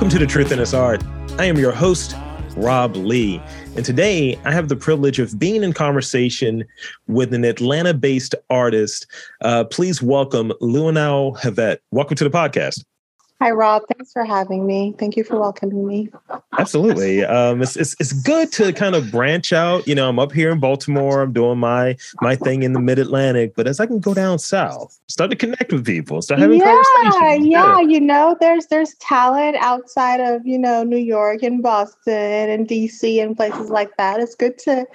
Welcome to The Truth in Art. I am your host, Rob Lee. And today I have the privilege of being in conversation with an Atlanta based artist. Uh, please welcome Lewinale Havette. Welcome to the podcast. Hi, Rob. Thanks for having me. Thank you for welcoming me. Absolutely. Um, it's, it's, it's good to kind of branch out. You know, I'm up here in Baltimore. I'm doing my my thing in the Mid Atlantic, but as I can go down south, start to connect with people, start having yeah, conversations. Yeah, yeah. You know, there's there's talent outside of you know New York and Boston and DC and places like that. It's good to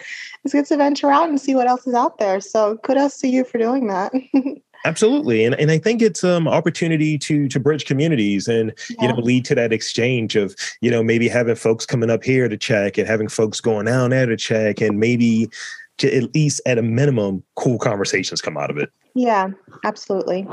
it's good to venture out and see what else is out there. So kudos to you for doing that. Absolutely, and and I think it's um opportunity to to bridge communities and yeah. you know lead to that exchange of you know maybe having folks coming up here to check and having folks going down there to check and maybe to at least at a minimum cool conversations come out of it. Yeah, absolutely.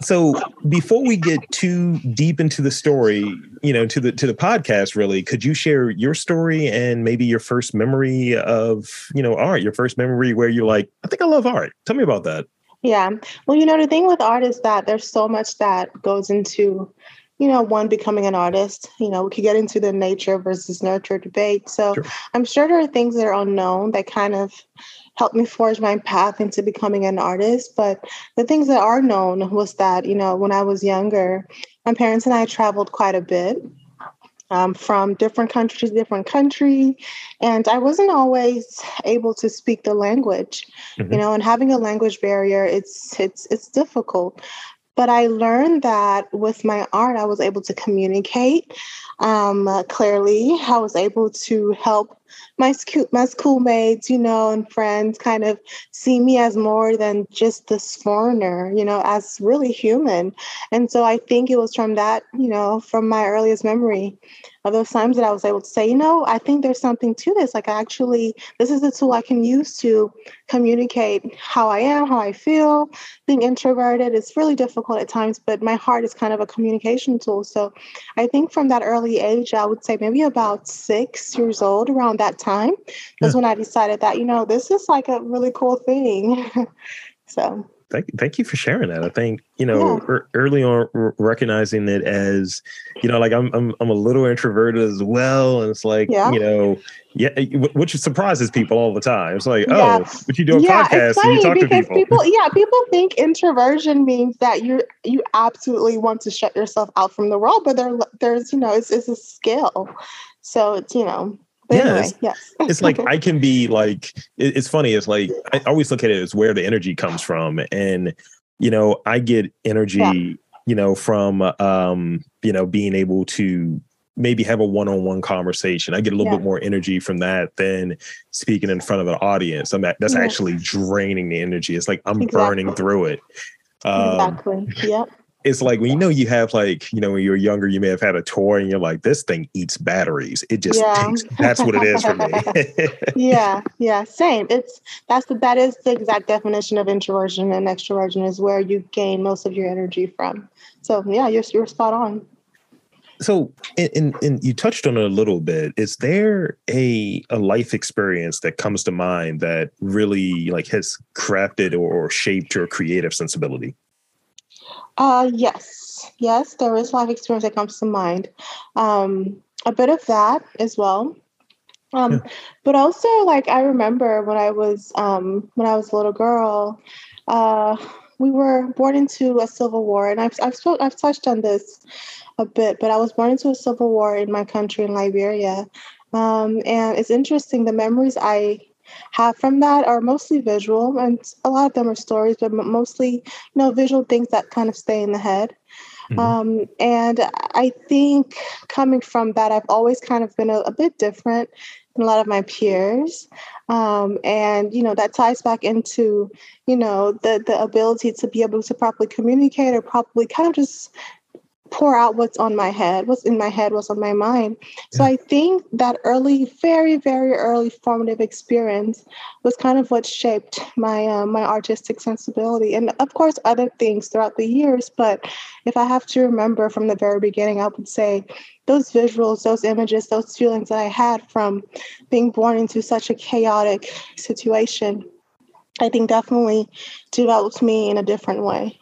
So before we get too deep into the story, you know, to the to the podcast, really, could you share your story and maybe your first memory of you know art, your first memory where you're like, I think I love art. Tell me about that. Yeah. Well, you know, the thing with art is that there's so much that goes into, you know, one becoming an artist. You know, we could get into the nature versus nurture debate. So sure. I'm sure there are things that are unknown that kind of helped me forge my path into becoming an artist. But the things that are known was that, you know, when I was younger, my parents and I traveled quite a bit um, from different country to different country. And I wasn't always able to speak the language, mm-hmm. you know, and having a language barrier, it's it's it's difficult. But I learned that with my art, I was able to communicate um, uh, clearly. I was able to help my my schoolmates, you know, and friends kind of see me as more than just this foreigner, you know, as really human. And so I think it was from that, you know, from my earliest memory of those times that I was able to say, you know, I think there's something to this. Like, I actually, this is a tool I can use to communicate how I am, how I feel. Being introverted is really difficult at times, but my heart is kind of a communication tool. So I think from that early age, I would say maybe about six years old, around that time, yeah. Hmm. when I decided that, you know, this is like a really cool thing. so thank, thank you for sharing that. I think you know yeah. er, early on r- recognizing it as you know like I'm, I'm I'm a little introverted as well, and it's like yeah. you know yeah, which surprises people all the time. It's like yeah. oh, but you do a yeah, podcast and you talk to people. people. Yeah, people think introversion means that you you absolutely want to shut yourself out from the world, but there there's you know it's it's a skill. So it's you know yes. Anyway, yes. it's like I can be like it's funny. It's like I always look at it as where the energy comes from, and you know I get energy, yeah. you know, from um, you know being able to maybe have a one-on-one conversation. I get a little yeah. bit more energy from that than speaking in front of an audience. I'm that's yeah. actually draining the energy. It's like I'm exactly. burning through it. Um, exactly. Yep it's like when you know you have like you know when you're younger you may have had a toy and you're like this thing eats batteries. It just yeah. takes that's what it is for me. Yeah yeah same. It's that's the that is the exact definition of introversion and extroversion is where you gain most of your energy from. So yeah you're, you're spot on. So and, and you touched on it a little bit. Is there a a life experience that comes to mind that really like has crafted or shaped your creative sensibility uh, yes, yes, there is life experience that comes to mind. Um, a bit of that as well. Um, yeah. But also, like I remember when I was um, when I was a little girl, uh, we were born into a civil war, and I've I've, spoke, I've touched on this a bit, but I was born into a civil war in my country in Liberia, um, and it's interesting the memories I have from that are mostly visual, and a lot of them are stories, but mostly, you know, visual things that kind of stay in the head. Mm-hmm. Um, and I think coming from that, I've always kind of been a, a bit different than a lot of my peers. Um, and you know that ties back into you know the the ability to be able to properly communicate or properly kind of just pour out what's on my head, what's in my head, what's on my mind. So yeah. I think that early, very, very early formative experience was kind of what shaped my uh, my artistic sensibility, and of course other things throughout the years. But if I have to remember from the very beginning, I would say those visuals, those images, those feelings that I had from being born into such a chaotic situation, I think definitely developed me in a different way.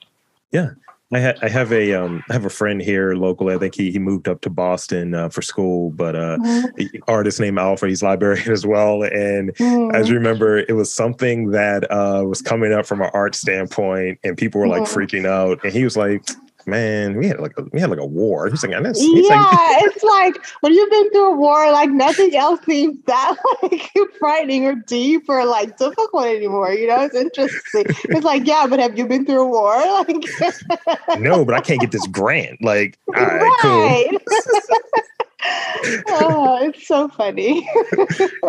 Yeah I, ha- I have a um I have a friend here locally. I think he he moved up to Boston uh, for school, but uh mm-hmm. artist named Alfred. He's Liberian as well. And mm-hmm. as you remember, it was something that uh was coming up from an art standpoint, and people were like mm-hmm. freaking out. And he was like, man, we had like a, we had like a war. He's like, he's yeah, like, it's like when you've been through a war, like nothing else seems that like frightening or deep or like difficult anymore. You know, it's interesting. It's like, yeah, but have you been through a war? Like, no, but I can't get this grant. Like, all right, right. cool. Oh, it's so funny.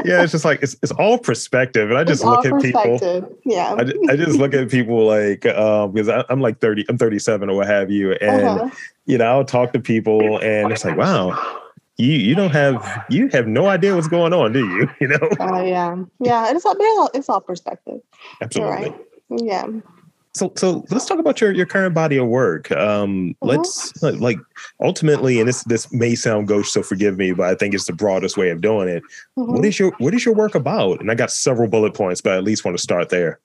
yeah, it's just like it's, it's all perspective, and I just it's look at people. Yeah, I, I, just look at people like um, because I, am like thirty, I'm 37 or what have you, and uh-huh. you know I'll talk to people, and it's like, wow, you you don't have you have no idea what's going on, do you? You know? Oh uh, yeah, yeah. It's all it's all perspective. Absolutely. Right. Yeah so so let's talk about your your current body of work um uh-huh. let's like ultimately and this this may sound gauche so forgive me but i think it's the broadest way of doing it mm-hmm. what is your what is your work about and i got several bullet points but i at least want to start there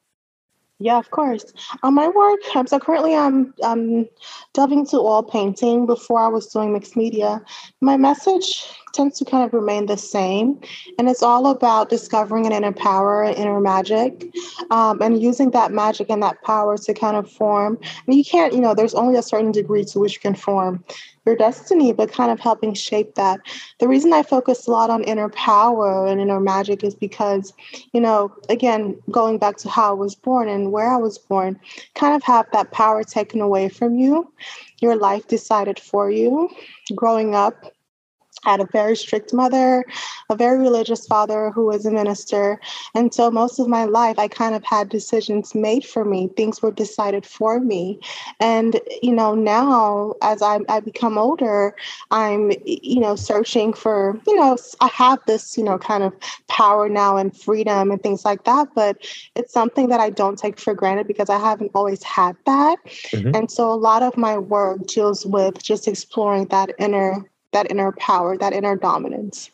yeah, of course. On my work, um, so currently I'm um, delving into oil painting. Before I was doing mixed media. My message tends to kind of remain the same. And it's all about discovering an inner power, inner magic, um, and using that magic and that power to kind of form. And you can't, you know, there's only a certain degree to which you can form your destiny, but kind of helping shape that. The reason I focus a lot on inner power and inner magic is because, you know, again, going back to how I was born and where I was born, kind of have that power taken away from you, your life decided for you. Growing up, had a very strict mother, a very religious father who was a minister. And so most of my life, I kind of had decisions made for me. Things were decided for me. And, you know, now as I, I become older, I'm, you know, searching for, you know, I have this, you know, kind of power now and freedom and things like that. But it's something that I don't take for granted because I haven't always had that. Mm-hmm. And so a lot of my work deals with just exploring that inner that inner power, that inner dominance.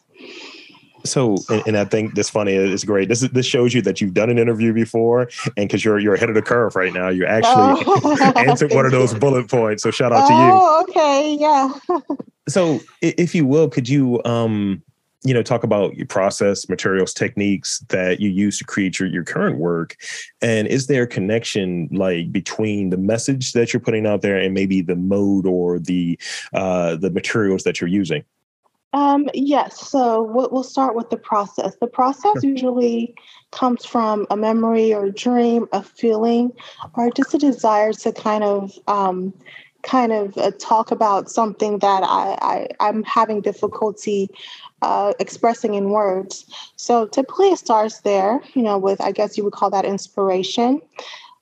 So, and, and, I think this funny is great. This is this shows you that you've done an interview before, and because you're you're ahead of the curve right now, you actually oh, answered one of those bullet points. So, shout out oh, to you. Oh, okay, yeah. so, if you will, could you um you know talk about your process materials techniques that you use to create your, your current work. And is there a connection like between the message that you're putting out there and maybe the mode or the uh, the materials that you're using? Um, yes. So we'll, we'll start with the process. The process sure. usually comes from a memory or a dream a feeling or just a desire to kind of um, kind of uh, talk about something that I, I am having difficulty uh, expressing in words. So typically it starts there, you know, with I guess you would call that inspiration.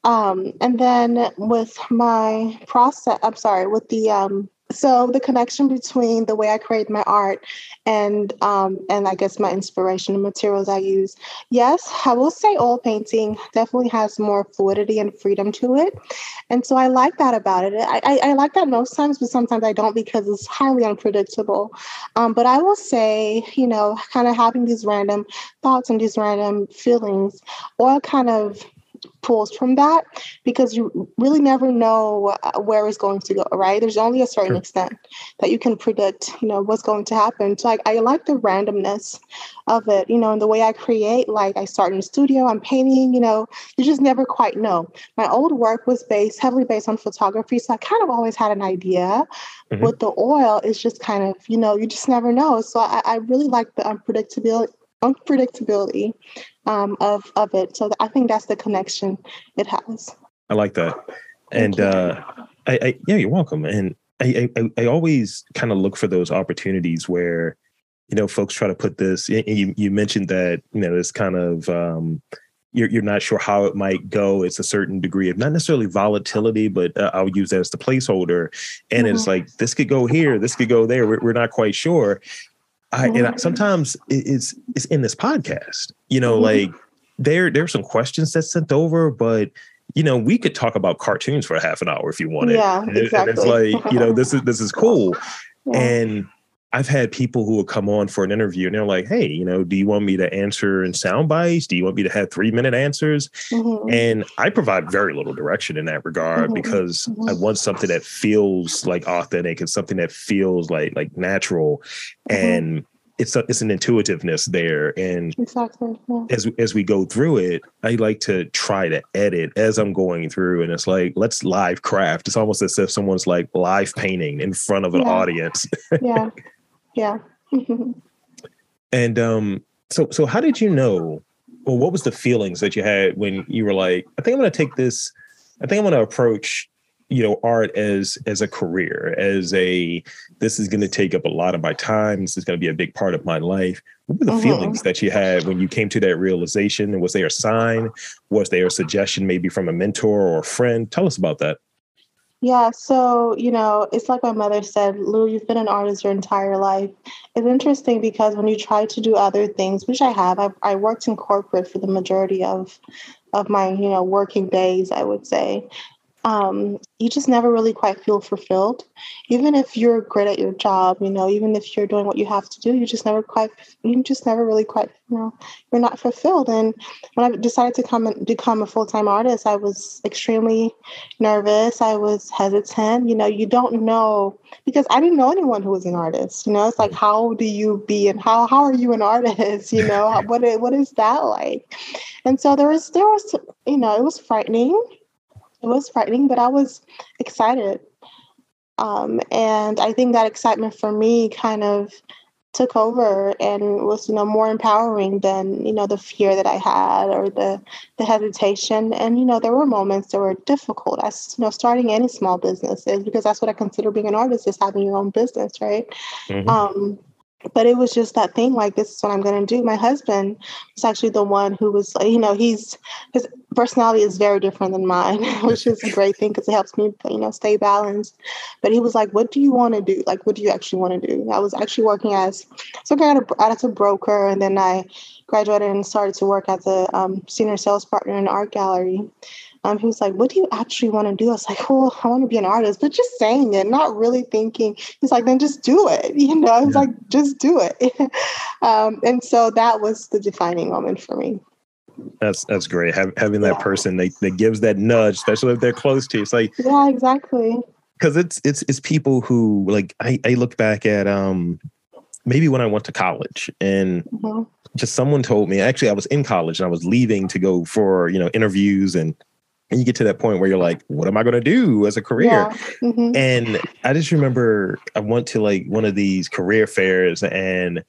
Um, and then with my process, I'm sorry, with the um, so the connection between the way I create my art and um, and I guess my inspiration and materials I use. Yes, I will say oil painting definitely has more fluidity and freedom to it, and so I like that about it. I, I, I like that most times, but sometimes I don't because it's highly unpredictable. Um, but I will say, you know, kind of having these random thoughts and these random feelings, or kind of pulls from that because you really never know uh, where it's going to go right there's only a certain sure. extent that you can predict you know what's going to happen so I, I like the randomness of it you know and the way i create like i start in the studio i'm painting you know you just never quite know my old work was based heavily based on photography so i kind of always had an idea mm-hmm. with the oil it's just kind of you know you just never know so i, I really like the unpredictability unpredictability um, of of it. So I think that's the connection it has. I like that, and uh, I, I, yeah, you're welcome. And I I, I always kind of look for those opportunities where you know folks try to put this. You you mentioned that you know it's kind of. Um, you're, you're not sure how it might go. It's a certain degree of not necessarily volatility, but uh, I'll use that as the placeholder. And mm-hmm. it's like this could go here, this could go there. We're, we're not quite sure. I, and I, sometimes it's it's in this podcast. You know, mm-hmm. like there there's some questions that's sent over, but you know, we could talk about cartoons for half an hour if you wanted. Yeah, exactly. And it's like, you know, this is this is cool. Yeah. And I've had people who will come on for an interview and they're like, hey, you know, do you want me to answer in sound bites? Do you want me to have three minute answers? Mm-hmm. And I provide very little direction in that regard mm-hmm. because mm-hmm. I want something that feels like authentic and something that feels like like natural. Mm-hmm. And it's a, it's an intuitiveness there and exactly yeah. as as we go through it i like to try to edit as i'm going through and it's like let's live craft it's almost as if someone's like live painting in front of an yeah. audience yeah yeah. And um so so how did you know well what was the feelings that you had when you were like i think i'm going to take this i think i'm going to approach you know art as as a career as a this is going to take up a lot of my time this is going to be a big part of my life. What were the mm-hmm. feelings that you had when you came to that realization? And was there a sign? Was there a suggestion maybe from a mentor or a friend? Tell us about that yeah, so you know, it's like my mother said, Lou, you've been an artist your entire life. It's interesting because when you try to do other things, which I have, I, I worked in corporate for the majority of of my you know working days, I would say, um, you just never really quite feel fulfilled. Even if you're great at your job, you know, even if you're doing what you have to do, you just never quite, you just never really quite, you know, you're not fulfilled. And when I decided to come and become a full time artist, I was extremely nervous. I was hesitant. You know, you don't know because I didn't know anyone who was an artist. You know, it's like how do you be and how how are you an artist? You know, what what is that like? And so there was there was you know it was frightening it was frightening, but I was excited. Um, and I think that excitement for me kind of took over and was you know more empowering than you know the fear that I had or the the hesitation and you know there were moments that were difficult as you know starting any small business is because that's what I consider being an artist is having your own business right mm-hmm. um, but it was just that thing like this is what i'm going to do my husband was actually the one who was you know he's his personality is very different than mine which is a great thing because it helps me you know stay balanced but he was like what do you want to do like what do you actually want to do i was actually working as so I got as a broker and then i graduated and started to work as a um, senior sales partner in an art gallery um, he was like, What do you actually want to do? I was like, Well, I want to be an artist, but just saying it, not really thinking. He's like, Then just do it. You know, I was yeah. like, Just do it. um, and so that was the defining moment for me. That's that's great. having that yeah. person that, that gives that nudge, especially if they're close to you. It's like Yeah, exactly. Because it's it's it's people who like I, I look back at um maybe when I went to college and mm-hmm. just someone told me actually I was in college and I was leaving to go for you know interviews and and you get to that point where you're like what am i going to do as a career yeah. mm-hmm. and i just remember i went to like one of these career fairs and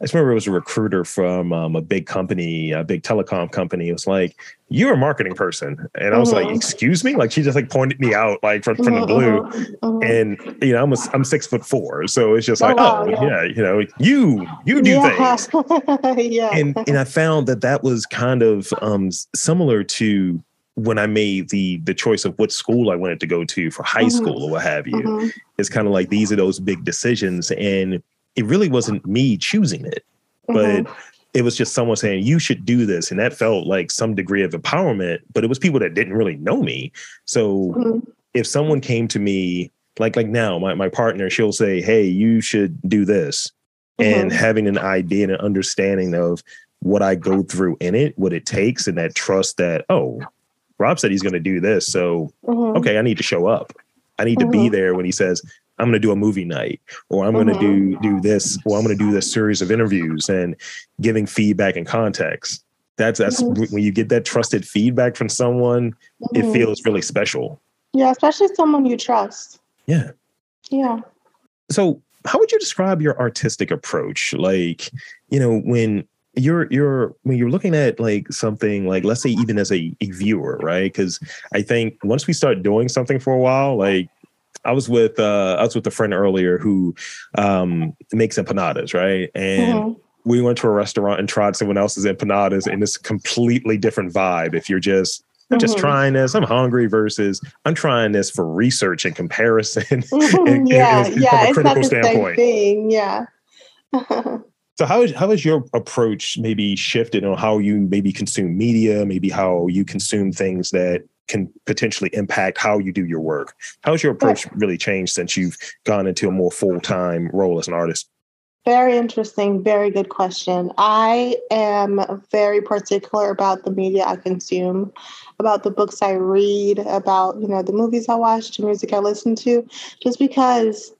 I just remember it was a recruiter from um, a big company, a big telecom company. It was like, "You're a marketing person," and I was mm-hmm. like, "Excuse me!" Like she just like pointed me out like from, from mm-hmm. the blue, mm-hmm. and you know I'm a, I'm six foot four, so it's just oh, like, oh yeah. yeah. you know, you you do yeah. things, yeah. And and I found that that was kind of um, similar to when I made the the choice of what school I wanted to go to for high mm-hmm. school or what have you, mm-hmm. it's kind of like these are those big decisions, and it really wasn't me choosing it, mm-hmm. but it was just someone saying you should do this, and that felt like some degree of empowerment. But it was people that didn't really know me, so mm-hmm. if someone came to me like like now, my my partner, she'll say, "Hey, you should do this," and mm-hmm. having an idea and an understanding of what I go through in it, what it takes, and that trust that, oh, Rob said he's going to do this. So, mm-hmm. okay, I need to show up. I need mm-hmm. to be mm-hmm. there when he says, I'm going to do a movie night or I'm mm-hmm. going to do do this or I'm going to do this series of interviews and giving feedback and context. That's that's mm-hmm. when you get that trusted feedback from someone, it mm-hmm. feels really special. Yeah, especially someone you trust. Yeah. Yeah. So, how would you describe your artistic approach? Like, you know, when you're you're when you're looking at like something like let's say even as a, a viewer right because i think once we start doing something for a while like i was with uh i was with a friend earlier who um makes empanadas right and mm-hmm. we went to a restaurant and tried someone else's empanadas and it's a completely different vibe if you're just I'm just mm-hmm. trying this. I'm hungry versus I'm trying this for research and comparison. Mm-hmm. and, yeah, and, and yeah, it's not the standpoint. Same thing. Yeah. So how is how has your approach maybe shifted on how you maybe consume media, maybe how you consume things that can potentially impact how you do your work? How's your approach really changed since you've gone into a more full time role as an artist? Very interesting. Very good question. I am very particular about the media I consume, about the books I read, about you know the movies I watch, the music I listen to, just because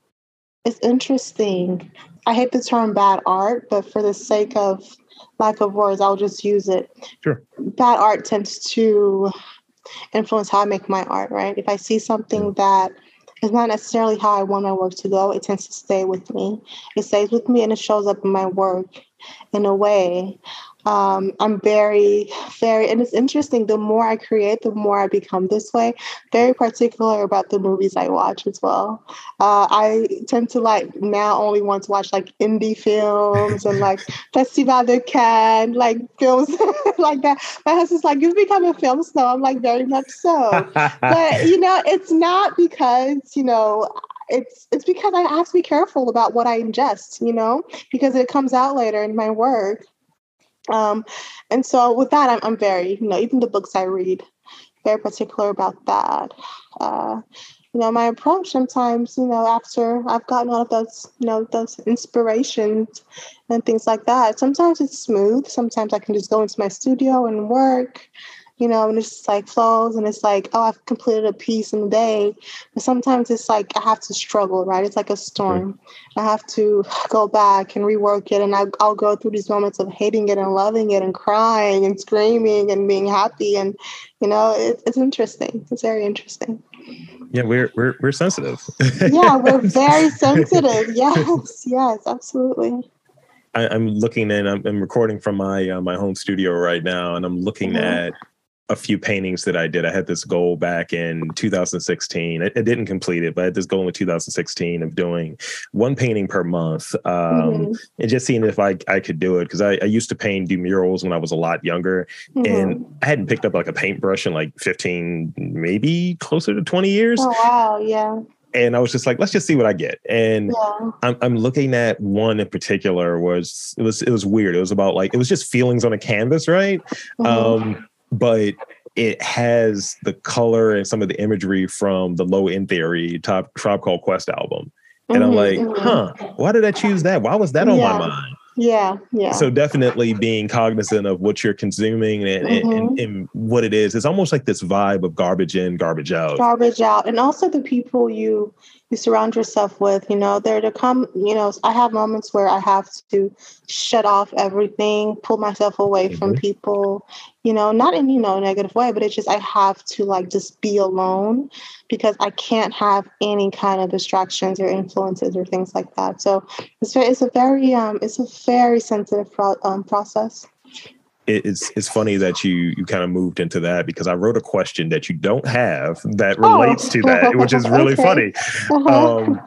it's interesting. I hate the term bad art, but for the sake of lack of words, I'll just use it. Sure. Bad art tends to influence how I make my art, right? If I see something that is not necessarily how I want my work to go, it tends to stay with me. It stays with me and it shows up in my work in a way um, I'm very, very, and it's interesting. The more I create, the more I become this way. Very particular about the movies I watch as well. Uh, I tend to like now only want to watch like indie films and like Festival de Cannes, like films like that. My husband's like, "You've become a film snow." I'm like, "Very much so," but you know, it's not because you know it's it's because I have to be careful about what I ingest, you know, because it comes out later in my work. Um, and so with that, I'm, I'm very, you know, even the books I read, very particular about that. Uh, you know, my approach sometimes, you know, after I've gotten all of those, you know, those inspirations and things like that, sometimes it's smooth. Sometimes I can just go into my studio and work you know, and it's just like flows and it's like, oh, I've completed a piece in a day. But sometimes it's like I have to struggle, right? It's like a storm. I have to go back and rework it. And I, I'll go through these moments of hating it and loving it and crying and screaming and being happy. And, you know, it, it's interesting. It's very interesting. Yeah, we're we're we're sensitive. yeah, we're very sensitive. Yes, yes, absolutely. I, am looking and I'm, I'm, recording from my uh, my home studio right now, and I'm looking mm-hmm. at a few paintings that I did. I had this goal back in 2016. I, I, didn't complete it, but I had this goal in 2016 of doing one painting per month um, mm-hmm. and just seeing if I, I could do it. Because I, I, used to paint, do murals when I was a lot younger. Mm-hmm. And I hadn't picked up like a paintbrush in like 15, maybe closer to 20 years. Oh, wow. Yeah and I was just like, let's just see what I get. And yeah. I'm, I'm looking at one in particular was it was it was weird. It was about like it was just feelings on a canvas, right? Mm-hmm. Um, but it has the color and some of the imagery from the Low End Theory top Tribe Called Quest album. And mm-hmm, I'm like, mm-hmm. huh, why did I choose that? Why was that on yeah. my mind? Yeah, yeah. So definitely being cognizant of what you're consuming and, mm-hmm. and, and, and, what it is. It's almost like this vibe of garbage in, garbage out. Garbage out. And also the people you you surround yourself with, you know, there to come, you know, I have moments where I have to shut off everything, pull myself away mm-hmm. from people, you know, not in, you know, negative way, but it's just I have to like just be alone because I can't have any kind of distractions or influences or things like that. So it's it's a very um it's a very sensitive pro- um, process it's it's funny that you you kind of moved into that because I wrote a question that you don't have that relates oh. to that, which is really okay. funny. Uh-huh. Um,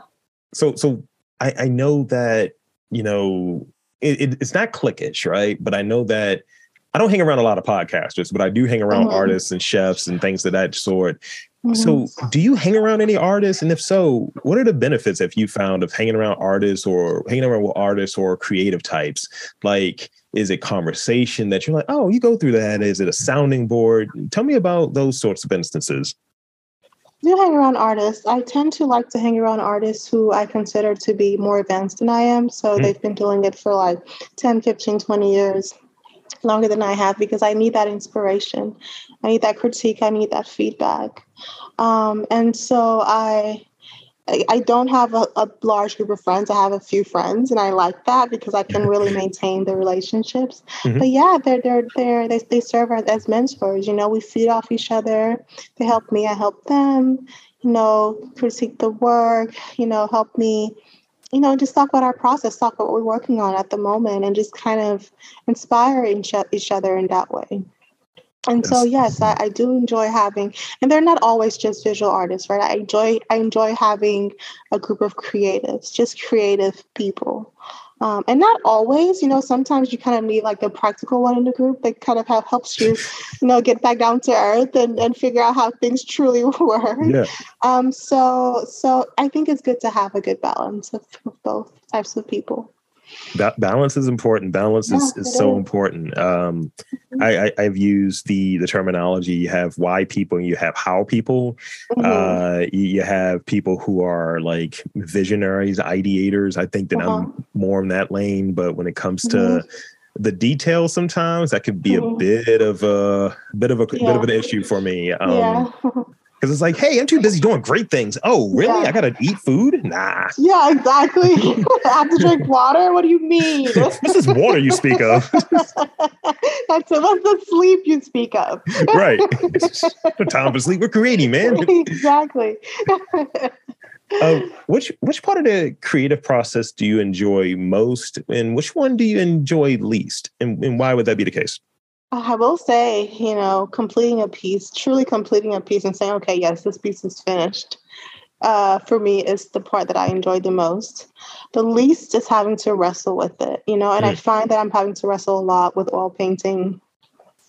so so I, I know that you know it, it, it's not clickish, right? But I know that I don't hang around a lot of podcasters, but I do hang around mm-hmm. artists and chefs and things of that sort. So, mm-hmm. do you hang around any artists? And if so, what are the benefits have you found of hanging around artists or hanging around with artists or creative types? Like, is it conversation that you're like, oh, you go through that? Is it a sounding board? Tell me about those sorts of instances. I do hang around artists. I tend to like to hang around artists who I consider to be more advanced than I am. So mm-hmm. they've been doing it for like 10, 15, 20 years longer than I have because I need that inspiration. I need that critique. I need that feedback. Um, and so I, I don't have a, a, large group of friends. I have a few friends, and I like that because I can really maintain the relationships. Mm-hmm. But yeah, they're they're they're they, they serve as as mentors. You know, we feed off each other. They help me. I help them. You know, critique the work. You know, help me you know, just talk about our process, talk about what we're working on at the moment, and just kind of inspire each, each other in that way. And so, yes, I, I, do enjoy having, and they're not always just visual artists, right? I enjoy, I enjoy having a group of creatives, just creative people, um, and not always. You know, sometimes you kind of need like the practical one in the group that kind of helps you, you know, get back down to earth and, and figure out how things truly work. Yeah. Um. So, so I think it's good to have a good balance of, of both types of people. Ba- balance is important. Balance is, is so is. important. Um. I, I, have used the the terminology. You have why people, and you have how people. Mm-hmm. Uh, you, you, have people who are like visionaries, ideators. I think that uh-huh. I'm more in that lane. But when it comes to mm-hmm. the details, sometimes that could be a mm-hmm. bit of a bit of a yeah. bit of an issue for me. Um, yeah. Because it's like, hey, I'm too busy doing great things. Oh, really? Yeah. I gotta eat food? Nah. Yeah, exactly. I have to drink water. What do you mean? this is water you speak of. that's, that's the sleep you speak of. right. no time for sleep. We're creating, man. exactly. uh, which which part of the creative process do you enjoy most, and which one do you enjoy least, and, and why would that be the case? I will say, you know, completing a piece, truly completing a piece and saying, okay, yes, this piece is finished, uh, for me is the part that I enjoy the most. The least is having to wrestle with it, you know, and mm. I find that I'm having to wrestle a lot with oil painting.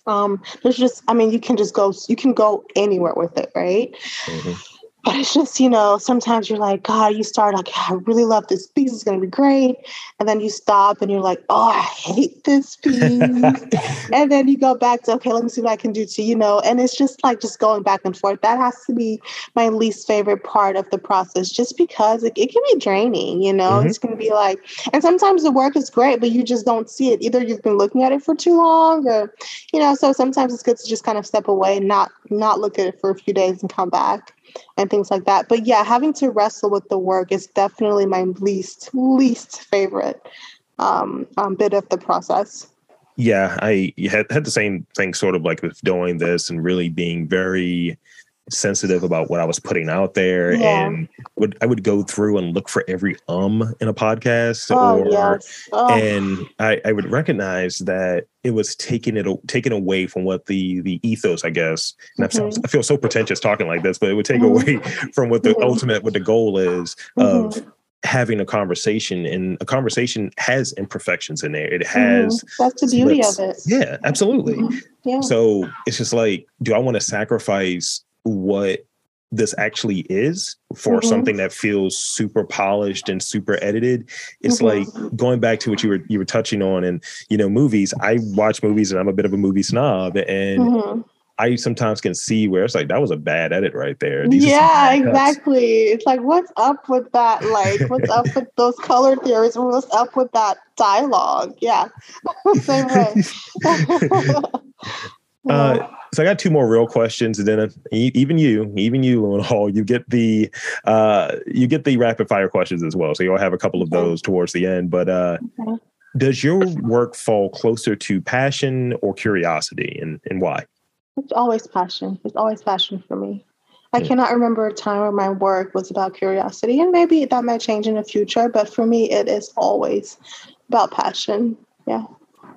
Um, there's just, I mean, you can just go, you can go anywhere with it, right? Mm-hmm but it's just you know sometimes you're like god you start like i really love this piece it's going to be great. And then you stop and you're like oh i hate this piece. And then you go back to okay let me see what i can do to you know and it's just like just going back and forth. That has to be my least favorite part of the process just because it, it can be draining you know? Mm-hmm. it's going to be like and sometimes the work is great but you just don't see it. Either you've been looking at it for too long or you know so sometimes it's good to just kind of step away and not not look at it for a few days and come back and things like that. But yeah, having to wrestle with the work is definitely my least least favorite um, um, bit of the process. Yeah, I had had the same thing, sort of like with doing this and really being very sensitive about what I was putting out there yeah. and would I would go through and look for every um in a podcast oh, or yes. oh. and I, I would recognize that it was taking it taken away from what the the ethos I guess and mm-hmm. I feel so pretentious talking like this but it would take mm-hmm. away from what the mm-hmm. ultimate what the goal is of mm-hmm. having a conversation and a conversation has imperfections in there it mm-hmm. has that's the beauty of it yeah absolutely mm-hmm. yeah. so it's just like do i want to sacrifice what this actually is for mm-hmm. something that feels super polished and super edited it's mm-hmm. like going back to what you were you were touching on and you know movies i watch movies and i'm a bit of a movie snob and mm-hmm. I sometimes can see where it's like that was a bad edit right there. These yeah, exactly. It's like what's up with that? Like what's up with those color theories? What's up with that dialogue? Yeah, same way. uh, so I got two more real questions, and then uh, even you, even you, Luna Hall, you get the uh, you get the rapid fire questions as well. So you'll have a couple of those towards the end. But uh, okay. does your work fall closer to passion or curiosity, and and why? It's always passion. It's always passion for me. I cannot remember a time where my work was about curiosity, and maybe that might change in the future. But for me, it is always about passion. Yeah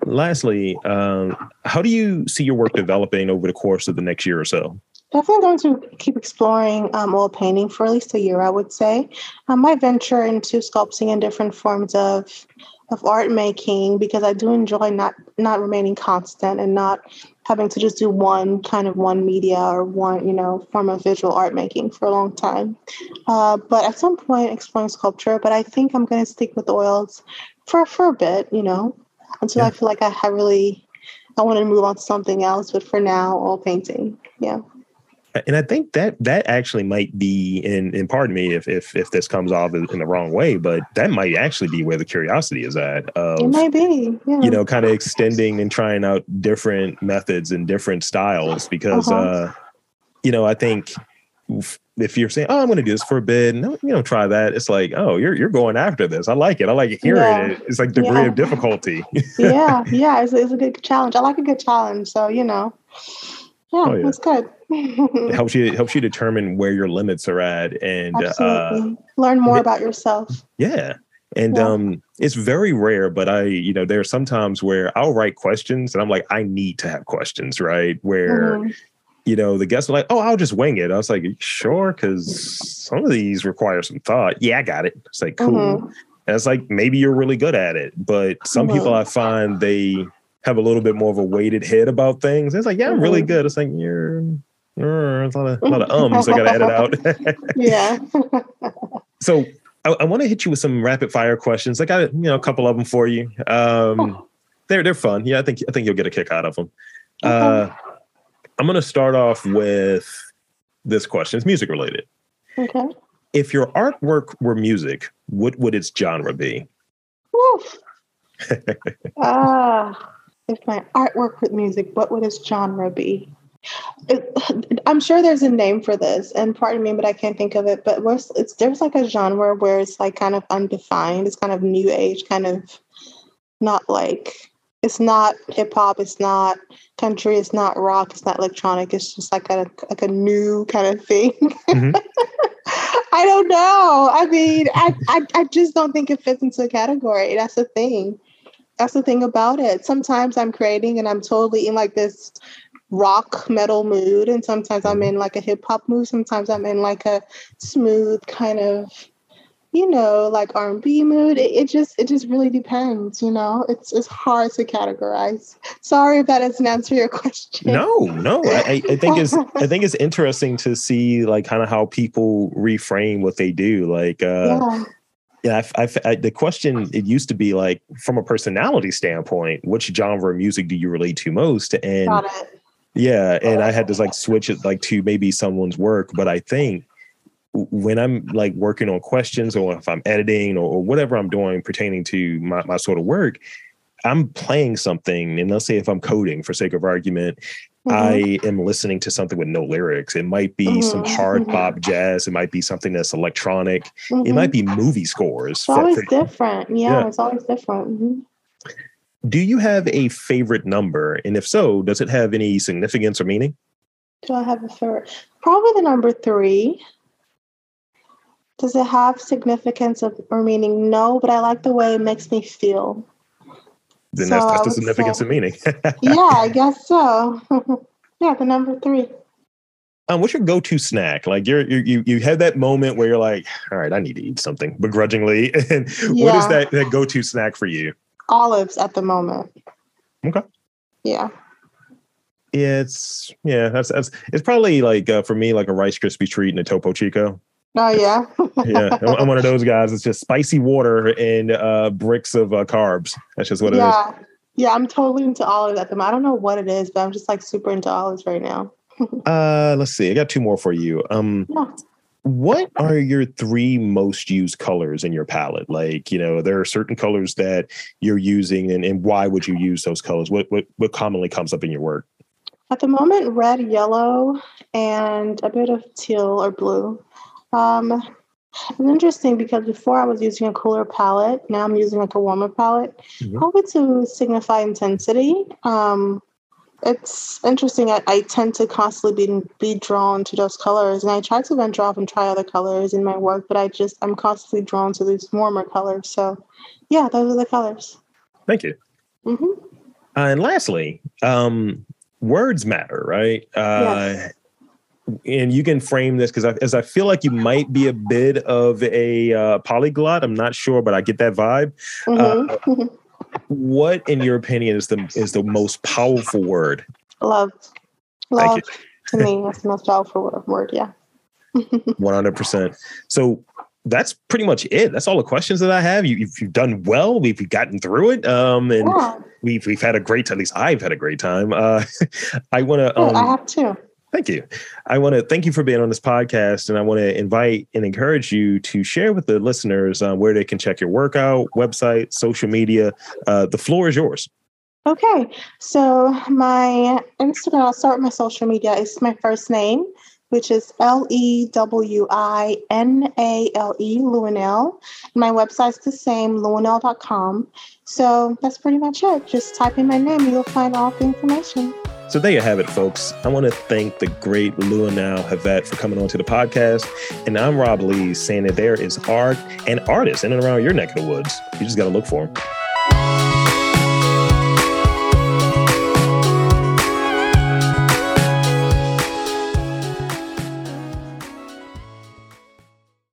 lastly, um, how do you see your work developing over the course of the next year or so? Definitely going to keep exploring um, oil painting for at least a year, I would say. I might venture into sculpting and different forms of of art making because I do enjoy not not remaining constant and not having to just do one kind of one media or one you know form of visual art making for a long time. Uh, but at some point, exploring sculpture. But I think I'm going to stick with oils for for a bit, you know until yeah. I feel like I, I really I want to move on to something else. But for now, all painting. Yeah. And I think that that actually might be, in in pardon me if if if this comes off in the wrong way, but that might actually be where the curiosity is at. Of, it might be, yeah. you know, kind of extending and trying out different methods and different styles because, uh-huh. uh, you know, I think if you're saying, "Oh, I'm going to do this for a bit," no, you know, try that. It's like, "Oh, you're you're going after this. I like it. I like hearing yeah. it. It's like degree yeah. of difficulty." yeah, yeah, it's, it's a good challenge. I like a good challenge, so you know, yeah, oh, yeah. it's good. it helps you it helps you determine where your limits are at and uh, learn more about yourself. Yeah. And yeah. um, it's very rare, but I, you know, there are some times where I'll write questions and I'm like, I need to have questions, right? Where mm-hmm you know, the guests were like, "Oh, I'll just wing it." I was like, "Sure," because some of these require some thought. Yeah, I got it. It's like cool. Mm-hmm. And it's like maybe you're really good at it, but some mm-hmm. people I find they have a little bit more of a weighted head about things. It's like, yeah, I'm really mm-hmm. good. It's like you're, it's a lot of, a lot of ums. I got to edit out. yeah. so I, I want to hit you with some rapid fire questions. I got you know a couple of them for you. Um, oh. They're they're fun. Yeah, I think I think you'll get a kick out of them. Uh, I'm going to start off with this question. It's music related. Okay. If your artwork were music, what would its genre be? Ah, uh, if my artwork with music, what would its genre be? It, I'm sure there's a name for this, and pardon me, but I can't think of it. But it's there's like a genre where it's like kind of undefined. It's kind of new age, kind of not like it's not hip hop. It's not country. It's not rock. It's not electronic. It's just like a like a new kind of thing. Mm-hmm. I don't know. I mean, I, I I just don't think it fits into a category. That's the thing. That's the thing about it. Sometimes I'm creating and I'm totally in like this rock metal mood, and sometimes I'm in like a hip hop mood. Sometimes I'm in like a smooth kind of you know, like R and B mood. It, it, just it just really depends. You know, it's it's hard to categorize. Sorry if that doesn't answer your question. No, no. I, I think it's I think it's interesting to see like kind of how people reframe what they do. Like, uh, yeah. Yeah, I, I, I, the question it used to be like from a personality standpoint, which genre of music do you relate to most? And yeah, and I had to like switch it like to maybe someone's work, but I think when I'm like working on questions or if I'm editing or, or whatever I'm doing pertaining to my, my sort of work, I'm playing something. And let's say if I'm coding for sake of argument, mm-hmm. I am listening to something with no lyrics. It might be mm-hmm. some hard mm-hmm. pop jazz. It might be something that's electronic. Mm-hmm. It might be movie scores. It's for, always for, different. Yeah, yeah, it's always different. Mm-hmm. Do you have a favorite number? And if so, does it have any significance or meaning? Do I have a favorite? Probably the number three. Does it have significance of, or meaning? No, but I like the way it makes me feel. Then so that's, that's the significance say, of meaning. yeah, I guess so. yeah, the number three. Um, what's your go-to snack? Like you're, you you you have that moment where you're like, all right, I need to eat something begrudgingly. And yeah. what is that that go-to snack for you? Olives at the moment. Okay. Yeah. It's yeah, that's that's it's probably like uh, for me like a Rice Krispie treat and a Topo Chico. Oh yeah. yeah, I'm one of those guys. It's just spicy water and uh, bricks of uh, carbs. That's just what yeah. it is. Yeah, I'm totally into olives at the moment. I don't know what it is, but I'm just like super into olives right now. uh, let's see. I got two more for you. Um, yeah. what are your three most used colors in your palette? Like, you know, there are certain colors that you're using, and, and why would you use those colors? What what what commonly comes up in your work? At the moment, red, yellow, and a bit of teal or blue. Um, it's interesting because before I was using a cooler palette. Now I'm using like a warmer palette, mm-hmm. probably to signify intensity. Um, it's interesting. I, I, tend to constantly be be drawn to those colors, and I try to venture off and try other colors in my work, but I just I'm constantly drawn to these warmer colors. So, yeah, those are the colors. Thank you. Mm-hmm. Uh, and lastly, um, words matter, right? Uh, yes and you can frame this because as I feel like you might be a bit of a uh, polyglot. I'm not sure, but I get that vibe. Mm-hmm. Uh, what, in your opinion, is the is the most powerful word? Love. Love to me, that's the most powerful word. Yeah. One hundred percent. So that's pretty much it. That's all the questions that I have. You, have you've done well. We've gotten through it, um, and yeah. we've we've had a great. At least I've had a great time. Uh, I want to. Um, I have too. Thank you. I want to thank you for being on this podcast, and I want to invite and encourage you to share with the listeners uh, where they can check your workout, website, social media. Uh, the floor is yours. Okay, so my Instagram. I'll start with my social media. It's my first name, which is L E W I N A L E, Lewinale. My website's the same, lewinale.com. So that's pretty much it. Just type in my name, you'll find all the information. So there you have it, folks. I want to thank the great Lewinale Havette for coming on to the podcast. And I'm Rob Lee saying that there is art and artists in and around your neck of the woods. You just got to look for them.